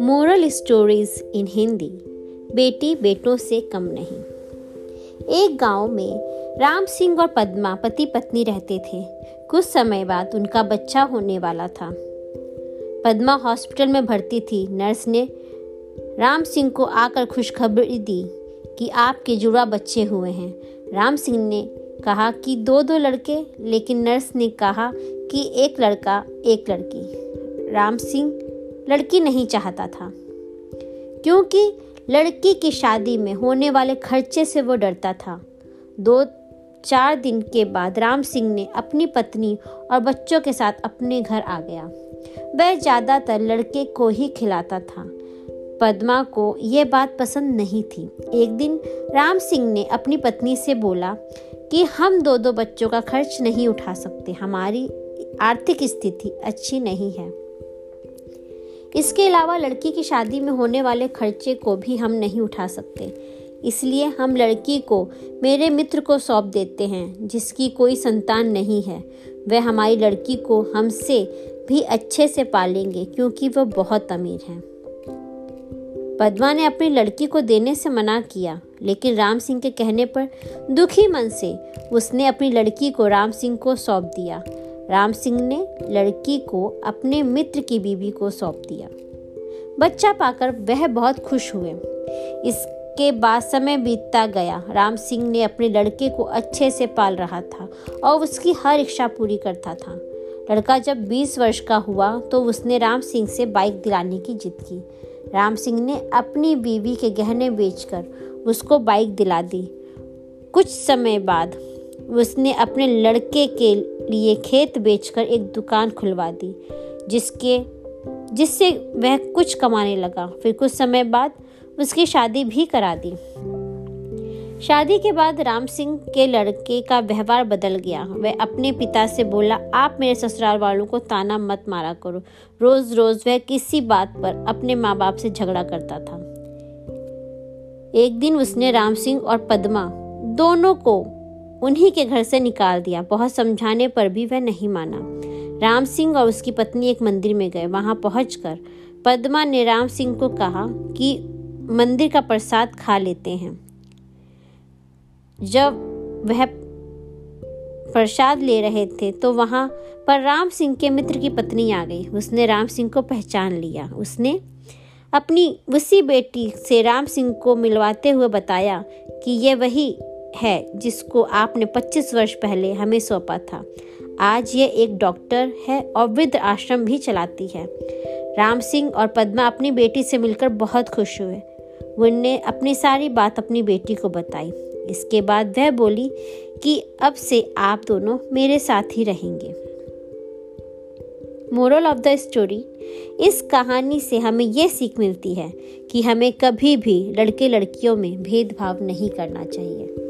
Moral stories in Hindi बेटी बेटों से कम नहीं। एक गाँव में राम सिंह और पद्मा पति पत्नी रहते थे। कुछ समय बाद उनका बच्चा होने वाला था। पद्मा हॉस्पिटल में भर्ती थी। नर्स ने राम सिंह को आकर खुशखबरी दी कि आपके जुड़ा बच्चे हुए हैं। राम सिंह ने कहा कि दो दो लड़के, लेकिन नर्स ने कहा कि एक लड़का, एक लड़की। राम सिंह लड़की नहीं चाहता था, क्योंकि लड़की की शादी में होने वाले खर्चे से वो डरता था। दो, चार दिन के बाद राम सिंह ने अपनी पत्नी और बच्चों के साथ अपने घर आ गया। वह ज़्यादातर लड़के को ही खिलाता था। पद्मा को यह बात पसंद नहीं थी। एक दिन राम सिंह ने अपनी पत्नी से बोला कि हम दो दो बच्चों का खर्च नहीं उठा सकते। हमारी आर्थिक स्थिति अच्छी नहीं है। इसके अलावा लड़की की शादी में होने वाले खर्चे को भी हम नहीं उठा सकते। इसलिए हम लड़की को मेरे मित्र को सौंप देते हैं, जिसकी कोई संतान नहीं है। वह हमारी लड़की को हमसे भी अच्छे से पालेंगे, क्योंकि वह बहुत अमीर हैं। पद्मा ने अपनी लड़की को देने से मना किया, लेकिन राम सिंह के कहने पर दुखी मन से उसने अपनी लड़की को राम सिंह को सौंप दिया। राम सिंह ने लड़की को अपने मित्र की बीवी को सौंप दिया। बच्चा पाकर वह बहुत खुश हुए। इसके बाद समय बीतता गया। राम सिंह ने अपने लड़के को अच्छे से पाल रहा था और उसकी हर इच्छा पूरी करता था। लड़का जब 20 वर्ष का हुआ तो उसने राम सिंह से बाइक दिलाने की जिद की। राम सिंह ने अपनी बीवी के गहने बेचकर उसको बाइक दिला दी। कुछ समय बाद उसने अपने लड़के के लिए खेत बेचकर एक दुकान खुलवा दी, जिसके, जिससे वह कुछ कमाने लगा। फिर कुछ समय बाद उसकी शादी भी करा दी। शादी के बाद राम सिंह के लड़के का व्यवहार बदल गया। वह अपने पिता से बोला, आप मेरे ससुराल वालों को ताना मत मारा करो। रोज रोज वह किसी बात पर अपने माँ बाप से झगड़ा करता था। एक दिन उसने राम सिंह और पद्मा दोनों को उन्हीं के घर से निकाल दिया। बहुत समझाने पर भी वह नहीं माना। राम सिंह और उसकी पत्नी एक मंदिर में गए। वहाँ पहुंचकर पद्मा ने राम सिंह को कहा कि मंदिर का प्रसाद खा लेते हैं। जब वह प्रसाद ले रहे थे तो वहाँ पर राम सिंह के मित्र की पत्नी आ गई। उसने राम सिंह को पहचान लिया। उसने अपनी उसी बेटी से राम सिंह को मिलवाते हुए बताया कि यह वही है जिसको आपने 25 वर्ष पहले हमें सौंपा था। आज ये एक डॉक्टर है और वृद्ध आश्रम भी चलाती है। राम सिंह और पद्मा अपनी बेटी से मिलकर बहुत खुश हुए। उनने अपनी सारी बात अपनी बेटी को बताई। इसके बाद वह बोली कि अब से आप दोनों मेरे साथ ही रहेंगे। मोरल ऑफ़ द स्टोरी इस कहानी से हमें यह सीख मिलती है कि हमें कभी भी लड़के लड़कियों में भेदभाव नहीं करना चाहिए।